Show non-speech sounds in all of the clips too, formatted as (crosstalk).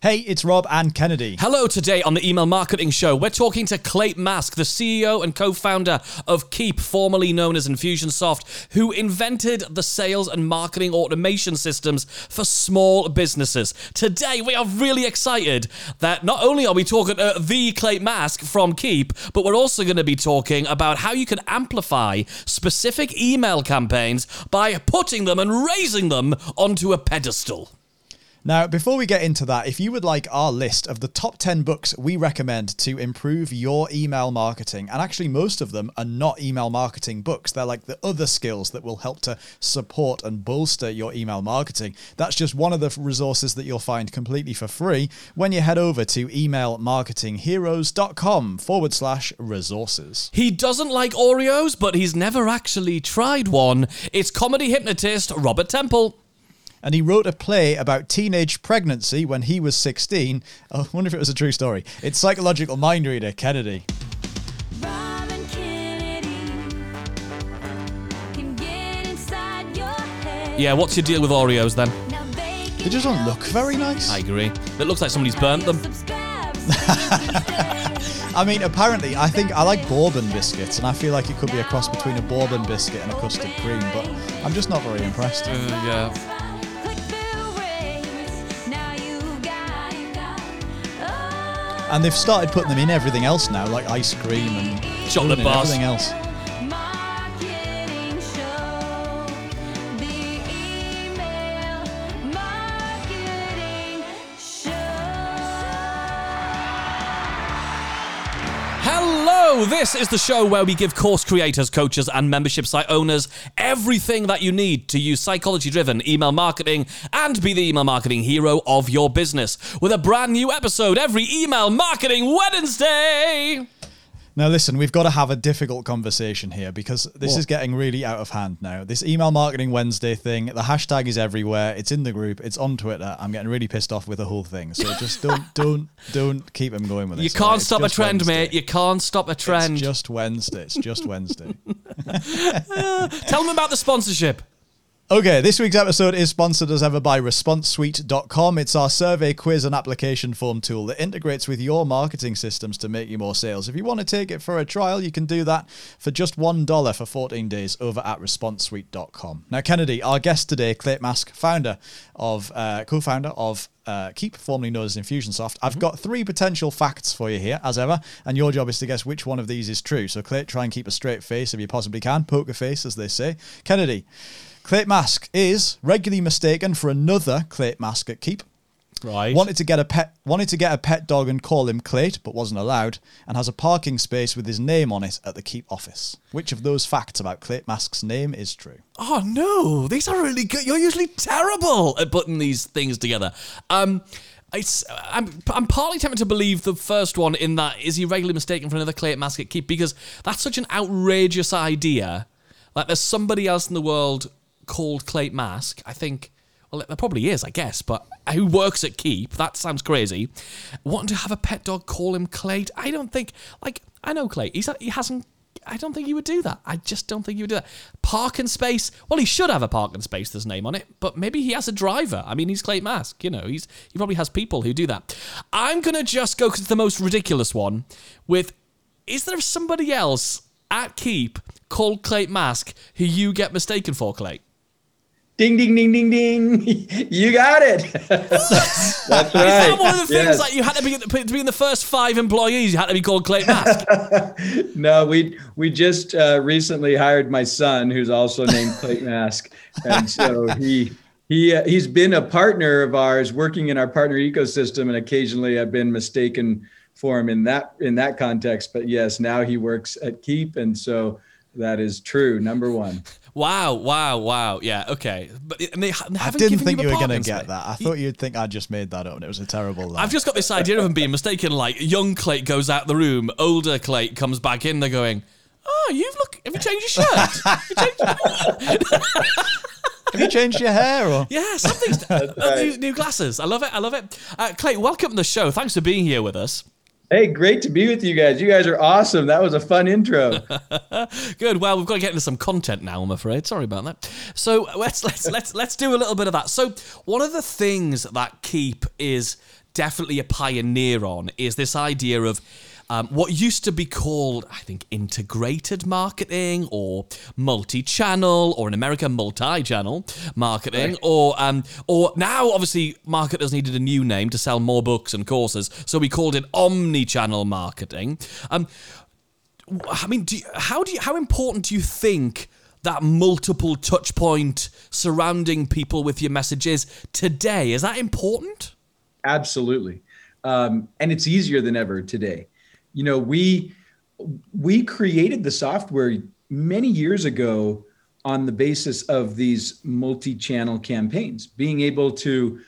Hey, it's Rob and Kennedy. Hello, today on the Email Marketing Show, we're talking to Clate Mask, the CEO and co founder of Keap, formerly known as Infusionsoft, who invented the sales and marketing automation systems for small businesses. Today, we are really excited that not only are we talking uh, the Clate Mask from Keap, but we're also going to be talking about how you can amplify specific email campaigns by putting them and raising them onto a pedestal. Now, before we get into that, if you would like our list of the top 10 books we recommend to improve your email marketing, and actually most of them are not email marketing books, they're like the other skills that will help to support and bolster your email marketing. That's just one of the resources that you'll find completely for free when you head over to emailmarketingheroes.com forward slash resources. He doesn't like Oreos, but he's never actually tried one. It's comedy hypnotist Robert Temple and he wrote a play about teenage pregnancy when he was 16. (laughs) I wonder if it was a true story. It's psychological mind reader Kennedy. Yeah, what's your deal with Oreos then? They just don't look very nice. I agree. It looks like somebody's burnt them. (laughs) I mean, apparently, I think I like bourbon biscuits, and I feel like it could be a cross between a bourbon biscuit and a custard cream, but I'm just not very impressed. Uh, yeah. And they've started putting them in everything else now, like ice cream and chocolate bars, everything else. This is the show where we give course creators, coaches, and membership site owners everything that you need to use psychology driven email marketing and be the email marketing hero of your business with a brand new episode every email marketing Wednesday. Now, listen, we've got to have a difficult conversation here because this what? is getting really out of hand now. This email marketing Wednesday thing, the hashtag is everywhere. It's in the group. It's on Twitter. I'm getting really pissed off with the whole thing. So just (laughs) don't, don't, don't keep them going with it. You can't right? stop a trend, Wednesday. mate. You can't stop a trend. It's just Wednesday. It's just Wednesday. (laughs) (laughs) Tell them about the sponsorship. Okay, this week's episode is sponsored as ever by ResponseSuite.com. It's our survey, quiz, and application form tool that integrates with your marketing systems to make you more sales. If you want to take it for a trial, you can do that for just $1 for 14 days over at ResponseSuite.com. Now, Kennedy, our guest today, Clate Mask, founder of, uh, co-founder of uh, Keap, formerly known as Infusionsoft. I've mm-hmm. got three potential facts for you here, as ever, and your job is to guess which one of these is true. So, Clay, try and keep a straight face if you possibly can. Poker face, as they say. Kennedy, Clate Mask is regularly mistaken for another Clate Mask at Keap. Right. Wanted to get a pet wanted to get a pet dog and call him Clate, but wasn't allowed, and has a parking space with his name on it at the Keap office. Which of those facts about Clate Mask's name is true? Oh no, these are really good. You're usually terrible at putting these things together. Um it's I'm I'm partly tempted to believe the first one in that is he regularly mistaken for another Clate Mask at Keap because that's such an outrageous idea. Like there's somebody else in the world called Clate Mask. I think, well, there probably is, I guess, but who works at Keap? That sounds crazy. Wanting to have a pet dog call him Clate? I don't think, like, I know Clay. He's, he hasn't I don't think he would do that. I just don't think he would do that. Parking space. Well, he should have a parking space. There's name on it, but maybe he has a driver. I mean, he's Clate Mask. You know, he's he probably has people who do that. I'm gonna just go to the most ridiculous one. With, is there somebody else at Keap called Clay Mask who you get mistaken for, Clate? Ding, ding, ding, ding, ding. (laughs) You got it. That's right. Is that one of the things yes. like you had to be to be in the first five employees? You had to be called Clay Mask. (laughs) no, we we just uh, recently hired my son, who's also named Clay Mask, and so he he uh, he's been a partner of ours, working in our partner ecosystem, and occasionally I've been mistaken for him in that in that context. But yes, now he works at Keap and so that is true. Number one. Wow! Wow! Wow! Yeah. Okay. But and they, they I didn't think you, you were going to get that. I thought you'd think I just made that up, and it was a terrible. I've just got this idea of him being mistaken. Like young Clay goes out the room, older Clay comes back in. They're going, "Oh, you've look. Have you changed your shirt? have, you changed have you changed your hair? Or? (laughs) Yeah, something's uh, new, new, glasses. I love it. I love it. Uh, Clay, welcome to the show. Thanks for being here with us. Hey, great to be with you guys. You guys are awesome. That was a fun intro. (laughs) Good. Well, we've got to get into some content now. I'm afraid. Sorry about that. So (laughs) let's let's let's let's do a little bit of that. So one of the things that Keap is definitely a pioneer on is this idea of um, what used to be called, I think, integrated marketing or multi-channel, or in America, multi-channel marketing, right. or um, or now obviously marketers needed a new name to sell more books and courses, so we called it omni-channel marketing. Um, I mean, do you, how do you, how important do you think? that multiple touch point surrounding people with your messages today is that important absolutely um, and it's easier than ever today you know we we created the software many years ago on the basis of these multi-channel campaigns being able to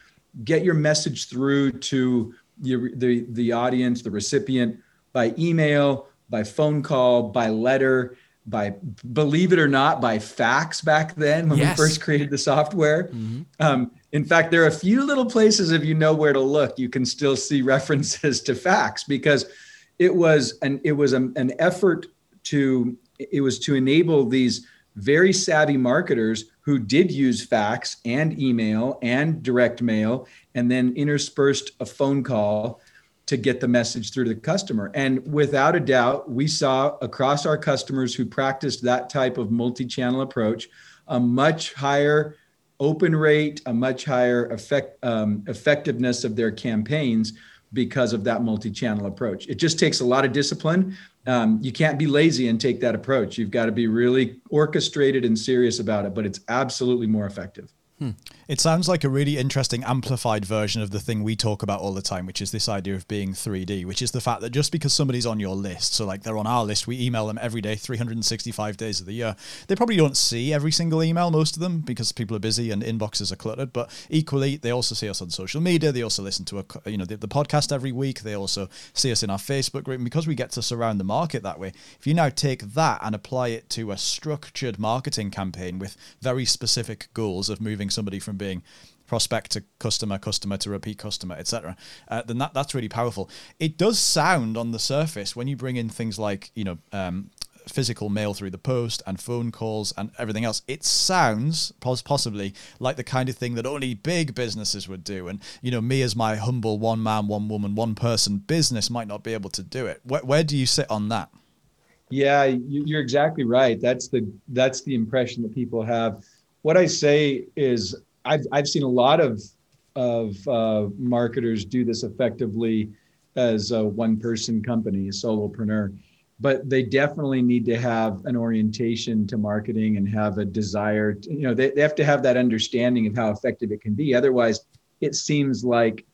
get your message through to your, the the audience the recipient by email by phone call by letter by believe it or not by fax back then when yes. we first created the software mm-hmm. um, in fact there are a few little places if you know where to look you can still see references to fax because it was an it was an, effort to it was to enable these very savvy marketers who did use fax and email and direct mail and then interspersed a phone call to get the message through to the customer. And without a doubt, we saw across our customers who practiced that type of multi channel approach a much higher open rate, a much higher effect, um, effectiveness of their campaigns because of that multi-channel approach. It just takes a lot of discipline. Um, you can't be lazy and take that approach. You've got to be really orchestrated and serious about it, but it's absolutely more effective. Hmm. It sounds like a really interesting amplified version of the thing we talk about all the time, which is this idea of being 3D, which is the fact that just because somebody's on your list, so like they're on our list, we email them every day, 365 days of the year. They probably don't see every single email, most of them, because people are busy and inboxes are cluttered. But equally, they also see us on social media. They also listen to a, you know the, the podcast every week. They also see us in our Facebook group. And because we get to surround the market that way, if you now take that and apply it to a structured marketing campaign with very specific goals of moving somebody from being prospect to customer, customer to repeat customer, etc., uh, then that that's really powerful. It does sound on the surface when you bring in things like you know. Um, physical mail through the post and phone calls and everything else it sounds possibly like the kind of thing that only big businesses would do and you know me as my humble one man one woman one person business might not be able to do it where, where do you sit on that yeah you're exactly right that's the that's the impression that people have what i say is I've I've seen a lot of of uh, marketers do this effectively as a one person company, a solopreneur, but they definitely need to have an orientation to marketing and have a desire. To, you know, they, they have to have that understanding of how effective it can be. Otherwise, it seems like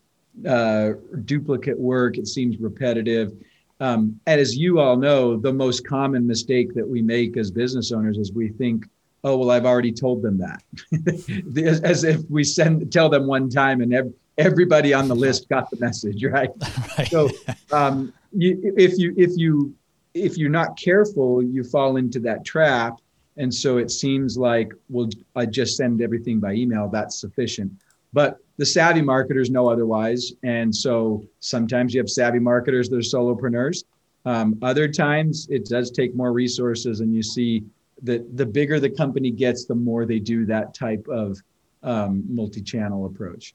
uh, duplicate work. It seems repetitive. Um, and as you all know, the most common mistake that we make as business owners is we think oh well i've already told them that. (laughs) As if we send tell them one time and ev- everybody on the list got the message (laughs) right, (laughs) right. so um, you, if you if you if you're not careful you fall into that trap. And so it seems like well i just send everything by email that's sufficient. But the savvy marketers know otherwise. And so sometimes you have savvy marketers that are solopreneurs. Um, other times it does take more resources and you see that the bigger the company gets, the more they do that type of um, multi-channel approach.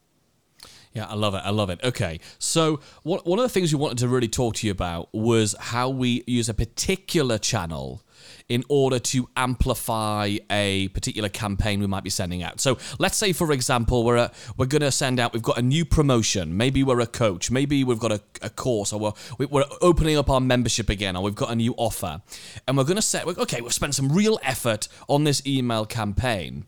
Yeah, I love it. I love it. Okay, so one one of the things we wanted to really talk to you about was how we use a particular channel in order to amplify a particular campaign we might be sending out. So let's say, for example, we're a, we're going to send out. We've got a new promotion. Maybe we're a coach. Maybe we've got a, a course, or we're we're opening up our membership again, or we've got a new offer, and we're going to set. Okay, we've spent some real effort on this email campaign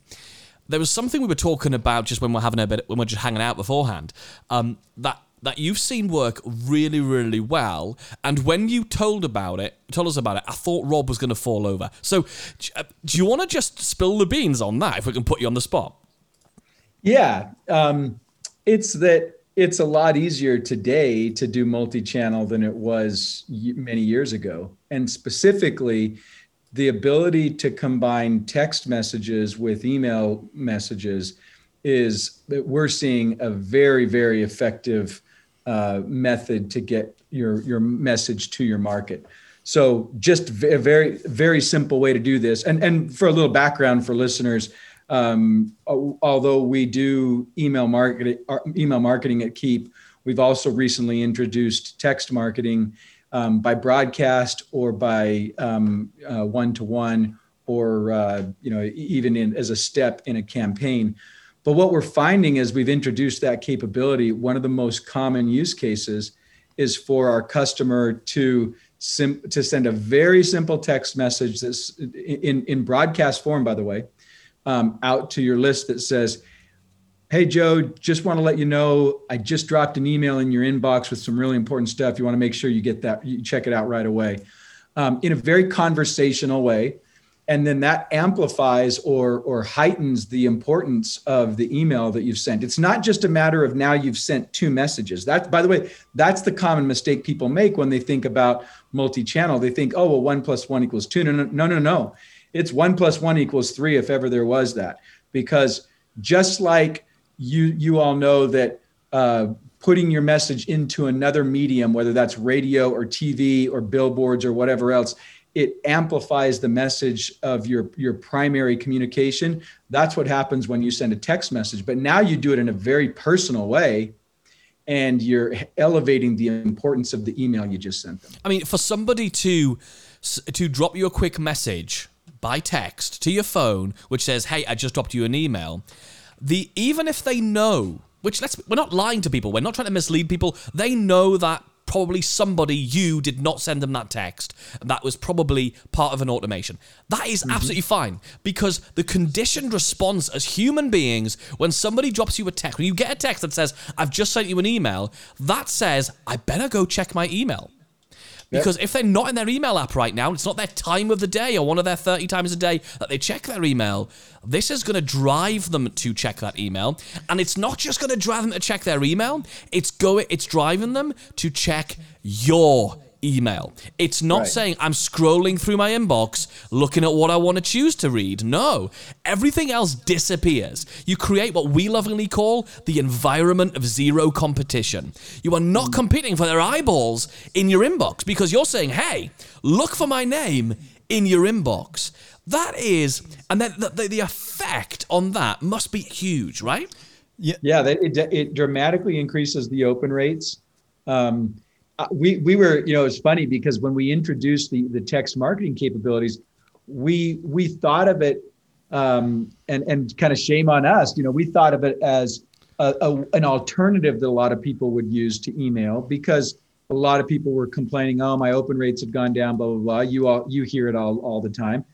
there was something we were talking about just when we're having a bit when we're just hanging out beforehand um, that that you've seen work really, really well. And when you told about it, told us about it, I thought Rob was going to fall over. So, uh, do you want to just spill the beans on that if we can put you on the spot? Yeah, um, it's that it's a lot easier today to do multi-channel than it was many years ago, and specifically. The ability to combine text messages with email messages is that we're seeing a very, very effective uh, method to get your your message to your market. So just a very very simple way to do this. And and for a little background for listeners, um, although we do email marketing uh, email marketing at Keap we've also recently introduced text marketing um, by broadcast or by one to one or uh, you know even in as a step in a campaign. But what we're finding is we've introduced that capability, one of the most common use cases is for our customer to sim- to send a very simple text message that's in in broadcast form, by the way, um, out to your list that says. Hey Joe, just want to let you know I just dropped an email in your inbox with some really important stuff. You want to make sure you get that, you check it out right away. Um, in a very conversational way, and then that amplifies or or heightens the importance of the email that you've sent. It's not just a matter of now you've sent two messages. That by the way that's the common mistake people make when they think about multi-channel. They think oh well one plus one equals two. No no no no. It's one plus one equals three if ever there was that. Because just like you you all know that uh, putting your message into another medium whether that's radio or tv or billboards or whatever else it amplifies the message of your your primary communication. That's what happens when you send a text message but now you do it in a very personal way and you're elevating the importance of the email you just sent them. I mean for somebody to to drop you a quick message by text to your phone which says hey i just dropped you an email the even if they know which let's we're not lying to people we're not trying to mislead people. They know that probably somebody you did not send them that text. That was probably part of an automation. That is mm-hmm. absolutely fine because the conditioned response as human beings when somebody drops you a text when you get a text that says i've just sent you an email that says i better go check my email because yep. if they're not in their email app right now, it's not their time of the day or one of their 30 times a day that they check their email, this is going to drive them to check that email. And it's not just going to drive them to check their email, it's going it's driving them to check your email. It's not right. saying I'm scrolling through my inbox looking at what I want to choose to read. No, everything else disappears. You create what we lovingly call the environment of zero competition. You are not mm. competing for their eyeballs in your inbox because you're saying, hey, look for my name in your inbox. That is, and then the, the, the effect on that must be huge, right? Yeah, yeah. It, it dramatically increases the open rates. Um, uh, we we were you know it's funny because when we introduced the the text marketing capabilities we we thought of it um, and and kind of shame on us you know we thought of it as a, a, an alternative that a lot of people would use to email because a lot of people were complaining oh my open rates have gone down blah blah blah. You all you hear it all all the time.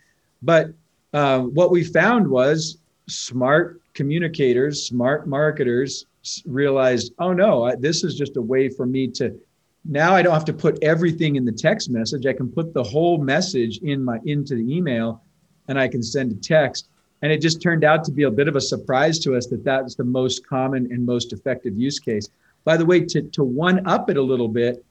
But uh, what we found was smart communicators smart marketers realized oh no I, this is just a way for me to now I don't have to put everything in the text message. I can put the whole message in my into the email, and I can send a text. And it just turned out to be a bit of a surprise to us that that was the most common and most effective use case. By the way, to to one up it a little bit,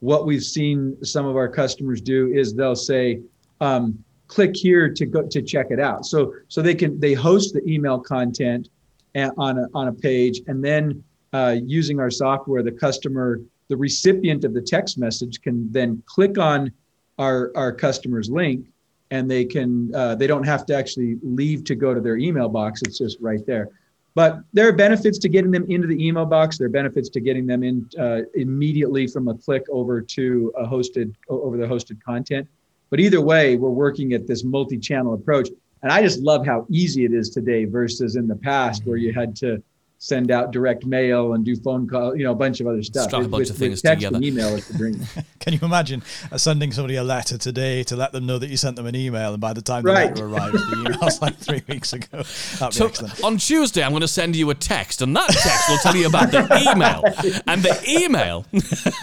what we've seen some of our customers do is they'll say, um, "Click here to go to check it out." So so they can they host the email content on a on a page, and then uh, using our software, the customer the recipient of the text message can then click on our, our customer's link and they can uh, they don't have to actually leave to go to their email box. It's just right there. But there are benefits to getting them into the email box. There are benefits to getting them in uh, immediately from a click over to a hosted over the hosted content. But either way we're working at this multi-channel approach. And i just love how easy it is today versus in the past where you had to send out direct mail and do phone call, you know, a bunch of other stuff. Strap a bunch with, of things together. email is to bring. (laughs) Can you imagine uh, sending somebody a letter today to let them know that you sent them an email, and by the time the right. letter arrives, the email's like three weeks ago. (laughs) so excellent. on Tuesday, I'm going to send you a text, and that text will tell you about the (laughs) email, and the email.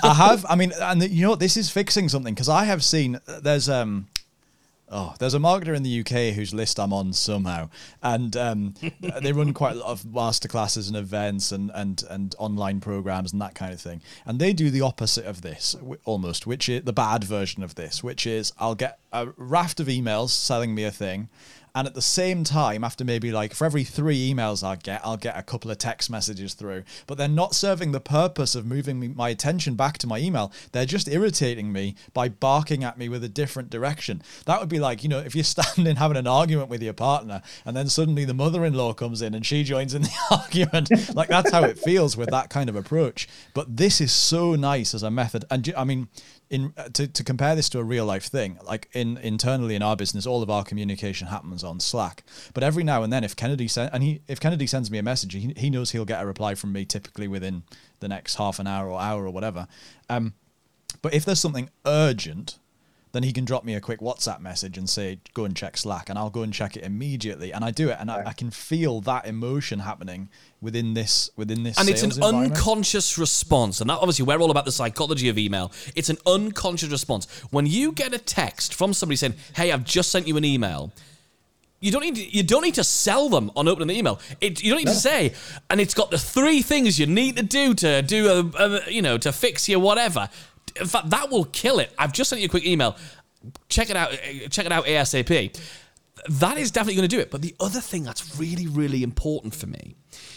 I have. I mean, and the, you know, this is fixing something because I have seen uh, there's um Oh, there's a marketer in the UK whose list I'm on somehow, and um, (laughs) they run quite a lot of masterclasses and events and, and and online programs and that kind of thing. And they do the opposite of this almost, which is the bad version of this, which is I'll get a raft of emails selling me a thing. And at the same time, after maybe like for every three emails I get, I'll get a couple of text messages through. But they're not serving the purpose of moving my attention back to my email. They're just irritating me by barking at me with a different direction. That would be like, you know, if you're (laughs) standing having an argument with your partner and then suddenly the mother in law comes in and she joins in the (laughs) argument. like that's how it feels with that kind of approach. But this is so nice as a method. And I mean, in uh, to, to compare this to a real life thing like in internally in our business all of our communication happens on slack. But every now and then if kennedy send and he if kennedy sends me a message he, he knows he'll get a reply from me typically within the next half an hour or hour or whatever. Um but if there's something urgent then he can drop me a quick WhatsApp message and say, go and check Slack, and I'll go and check it immediately. And I do it, and I, I can feel that emotion happening within this within this. And it's an unconscious response, and that obviously we're all about the psychology of email. It's an unconscious response when you get a text from somebody saying, "Hey, I've just sent you an email." You don't need to, you don't need to sell them on opening the email. It, you don't need no. to say, and it's got the three things you need to do to do a, a you know to fix your whatever. In fact, that will kill it. I've just sent you a quick email. Check it out. Eh, eh, check it out ASAP. That is definitely going to do it. But the other thing that's really, really important for me,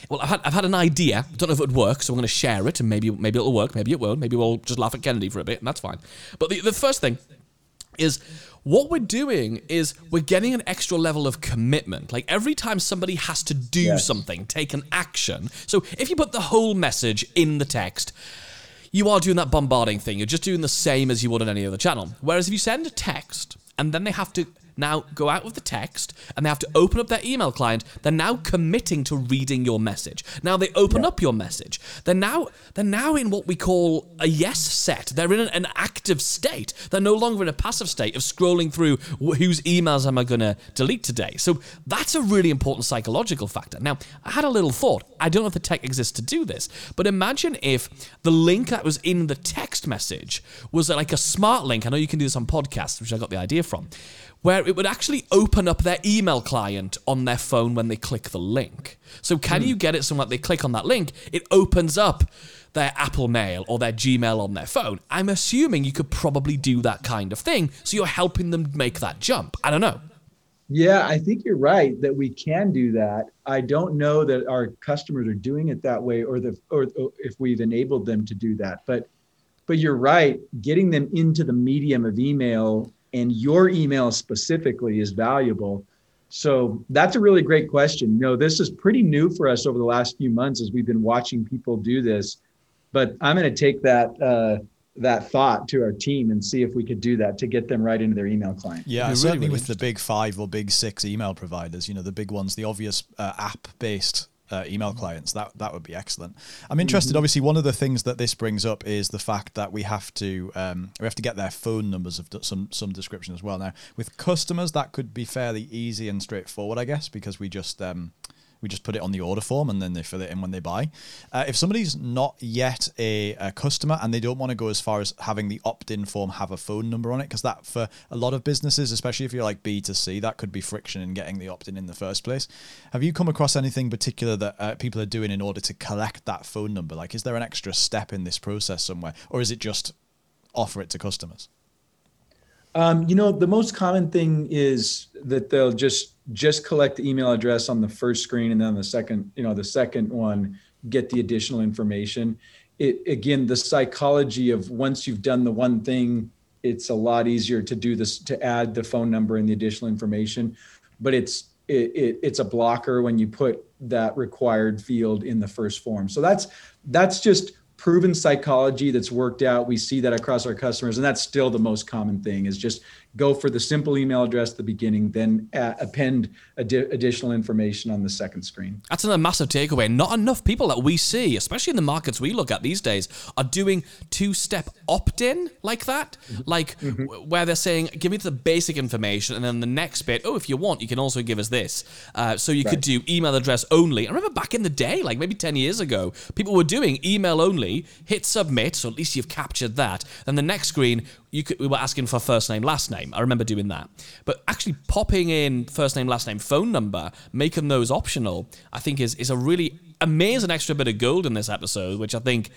well, I've had, I've had an idea. I don't know if it would work, so I'm going to share it, and maybe maybe it'll work. Maybe it won't. Maybe we'll just laugh at Kennedy for a bit, and that's fine. But the, the first thing is what we're doing is we're getting an extra level of commitment. Like every time somebody has to do yes. something, take an action. So if you put the whole message in the text, you are doing that bombarding thing. You're just doing the same as you would on any other channel. Whereas if you send a text and then they have to now go out with the text and they have to open up their email client. They're now committing to reading your message. Now they open yeah. up your message. They're now they're now in what we call a yes set. They're in an, an active state. They're no longer in a passive state of scrolling through whose emails am I going to delete today. So that's a really important psychological factor. Now I had a little thought. I don't know if the tech exists to do this, but imagine if the link that was in the text message was like a smart link. I know you can do this on podcasts, which I got the idea from where it would actually open up their email client on their phone when they click the link. So, can mm. you get it so that they click on that link, it opens up their Apple Mail or their Gmail on their phone? I'm assuming you could probably do that kind of thing. So, you're helping them make that jump. I don't know. Yeah, I think you're right that we can do that. I don't know that our customers are doing it that way or the or, or if we've enabled them to do that. But but you're right, getting them into the medium of email and your email specifically is valuable. So that's a really great question. You know, this is pretty new for us over the last few months as we've been watching people do this. But I'm going to take that uh, that thought to our team and see if we could do that to get them right into their email client. Yeah, really, certainly really with the big five or big six email providers, you know, the big ones, the obvious uh, app based uh, email clients. That that would be excellent. I'm interested. Mm-hmm. Obviously, one of the things that this brings up is the fact that we have to um, we have to get their phone numbers of some some description as well. Now, with customers, that could be fairly easy and straightforward, I guess, because we just um, we just put it on the order form and then they fill it in when they buy. Uh, if somebody's not yet a, a, customer and they don't want to go as far as having the opt-in form have a phone number on it, because that for a lot of businesses, especially if you're like B2C, that could be friction in getting the opt-in in the first place. Have you come across anything particular that uh, people are doing in order to collect that phone number? Like, is there an extra step in this process somewhere, or is it just offer it to customers? Um, you know, the most common thing is that they'll just just collect the email address on the first screen, and then the second, you know, the second one get the additional information. It again, the psychology of once you've done the one thing, it's a lot easier to do this to add the phone number and the additional information, but it's it, it, it's a blocker when you put that required field in the first form. So that's that's just proven psychology that's worked out. We see that across our customers, and that's still the most common thing is just go for the simple email address at the beginning, then append additional information on the second screen. That's another massive takeaway. Not enough people that we see, especially in the markets we look at these days, are doing two-step opt-in like that, mm-hmm. like mm-hmm. where they're saying, "Give me the basic information," and then the next bit, "Oh, if you want, you can also give us this." Uh, so you right. could do email address only. I remember back in the day, like maybe ten years ago, people were doing email only. Hit submit, so at least you've captured that. Then the next screen, could, we were asking for first name, last name. I remember doing that. But actually popping in first name, last name, phone number, making those optional, I think is is a really amazing extra bit of gold in this episode, which I think.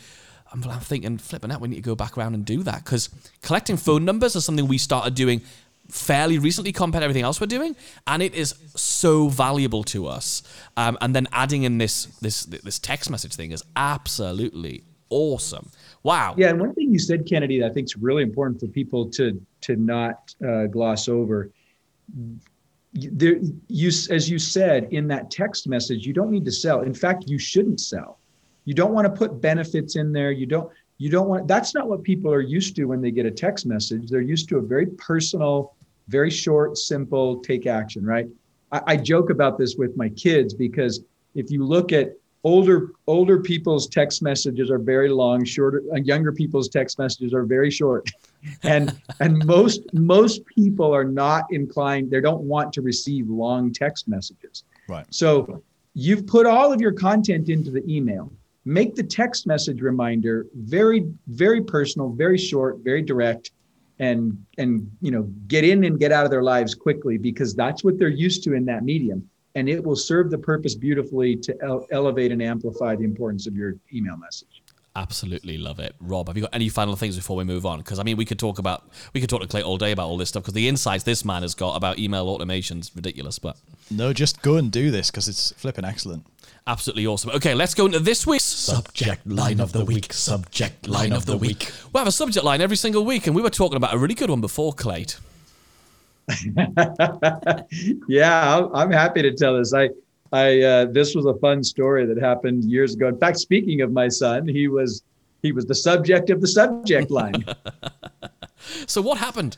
I'm, I'm thinking, flipping out, we need to go back around and do that because collecting phone numbers is something we started doing fairly recently compared to everything else we're doing, and it is so valuable to us. Um, and then adding in this this this text message thing is absolutely awesome. Wow. Yeah, and one thing you said, Kennedy, that I think is really important for people to to not uh, gloss over. There, you as you said in that text message, you don't need to sell. In fact, you shouldn't sell. You don't want to put benefits in there. You don't. You don't want. That's not what people are used to when they get a text message. They're used to a very personal, very short, simple, take action. Right. I, I joke about this with my kids because if you look at older older people's text messages are very long shorter younger people's text messages are very short. (laughs) And and most most people are not inclined they don't want to receive long text messages. Right. so you've put all of your content into the email. Make the text message reminder very very personal very short very direct and and you know get in and get out of their lives quickly because that's what they're used to in that medium and it will serve the purpose beautifully to ele- elevate and amplify the importance of your email message. Absolutely love it, Rob. Have you got any final things before we move on? Because I mean, we could talk about we could talk to Clay all day about all this stuff because the insights this man has got about email automation's ridiculous. But No, just go and do this because it's flipping excellent. absolutely awesome. Okay, let's go into this week's Subject line of the week. Subject line of the week. We have a subject line every single week, and we were talking about a really good one before, Clate. (laughs) yeah, I'm- I'm happy to tell this. I, I, uh, this was a fun story that happened years ago. In fact, speaking of my son, he was, he was the subject of the subject line. (laughs) So what happened?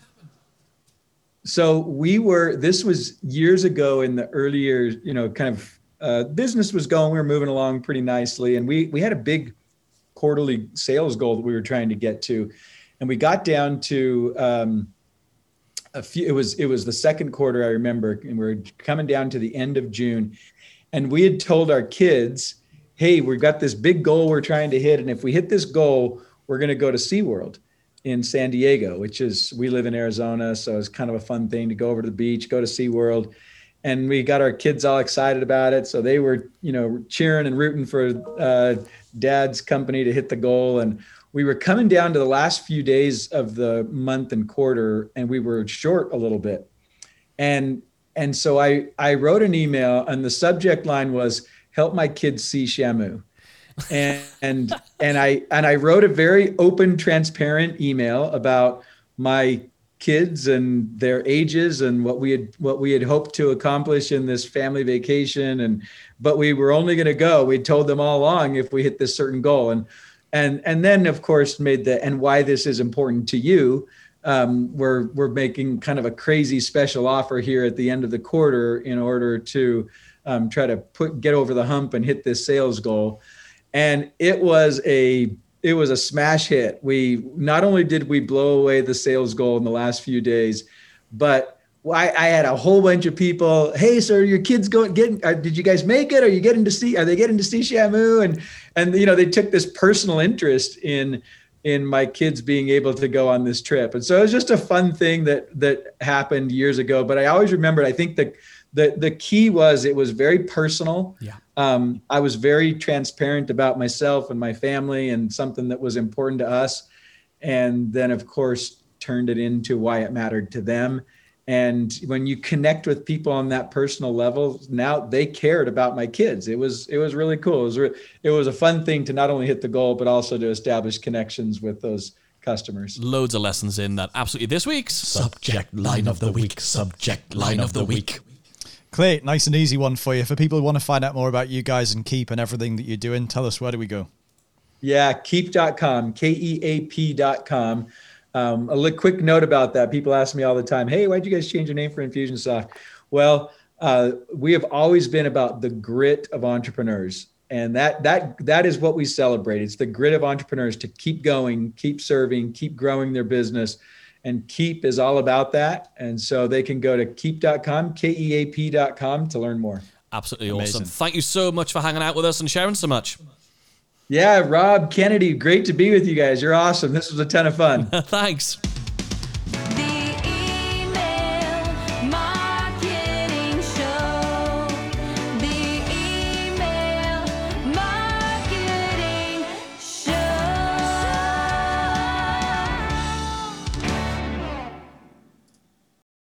so we were this was years ago in the earlier you know kind of uh, business was going we were moving along pretty nicely and we we had a big quarterly sales goal that we were trying to get to and we got down to um, a few it was it was the second quarter i remember and we are coming down to the end of june and we had told our kids hey we've got this big goal we're trying to hit and if we hit this goal we're going to go to seaworld in San Diego, which is we live in Arizona, so it's kind of a fun thing to go over to the beach, go to SeaWorld. And we got our kids all excited about it. So they were, you know, cheering and rooting for uh, dad's company to hit the goal. And we were coming down to the last few days of the month and quarter, and we were short a little bit. And and so I I wrote an email, and the subject line was "Help my kids see Shamu." and and (laughs) and I and I wrote a very open, transparent email about my kids and their ages and what we had what we had hoped to accomplish in this family vacation and but we were only going to go we told them all along if we hit this certain goal and and and then of course made the and why this is important to you um, we're we're making kind of a crazy special offer here at the end of the quarter in order to um, try to put get over the hump and hit this sales goal and it was a it was a smash hit. We not only did we blow away the sales goal in the last few days, but I, I had a whole bunch of people. Hey, sir, your kids going getting? Uh, did you guys make it? Are you getting to see? Are they getting to see Shamu? And and you know they took this personal interest in in my kids being able to go on this trip. And so it was just a fun thing that that happened years ago. But I always remembered. I think the the the key was it was very personal. Yeah. Um, I was very transparent about myself and my family and something that was important to us. And then, of course, turned it into why it mattered to them. And when you connect with people on that personal level, now they cared about my kids. It was it was really cool. It was re- it was a fun thing to not only hit the goal but also to establish connections with those customers. Loads of lessons in that. Absolutely. This week's Subject line of the week. Subject line of the week. Clay, nice and easy one for you. For people who want to find out more about you guys and Keap and everything that you're doing, tell us where do we go? Yeah, keap.com, K E A P.com. Um, a li- quick note about that. People ask me all the time, hey, why'd you guys change your name for Infusionsoft? Well, uh, we have always been about the grit of entrepreneurs. And that that that is what we celebrate. It's the grit of entrepreneurs to keep going, keep serving, keep growing their business. And Keap is all about that. And so they can go to keap.com, K E A P.com to learn more. absolutely Amazing. awesome. Thank you so much for hanging out with us and sharing so much. Yeah, Rob Kennedy, great to be with you guys. You're awesome. This was a ton of fun. (laughs) Thanks.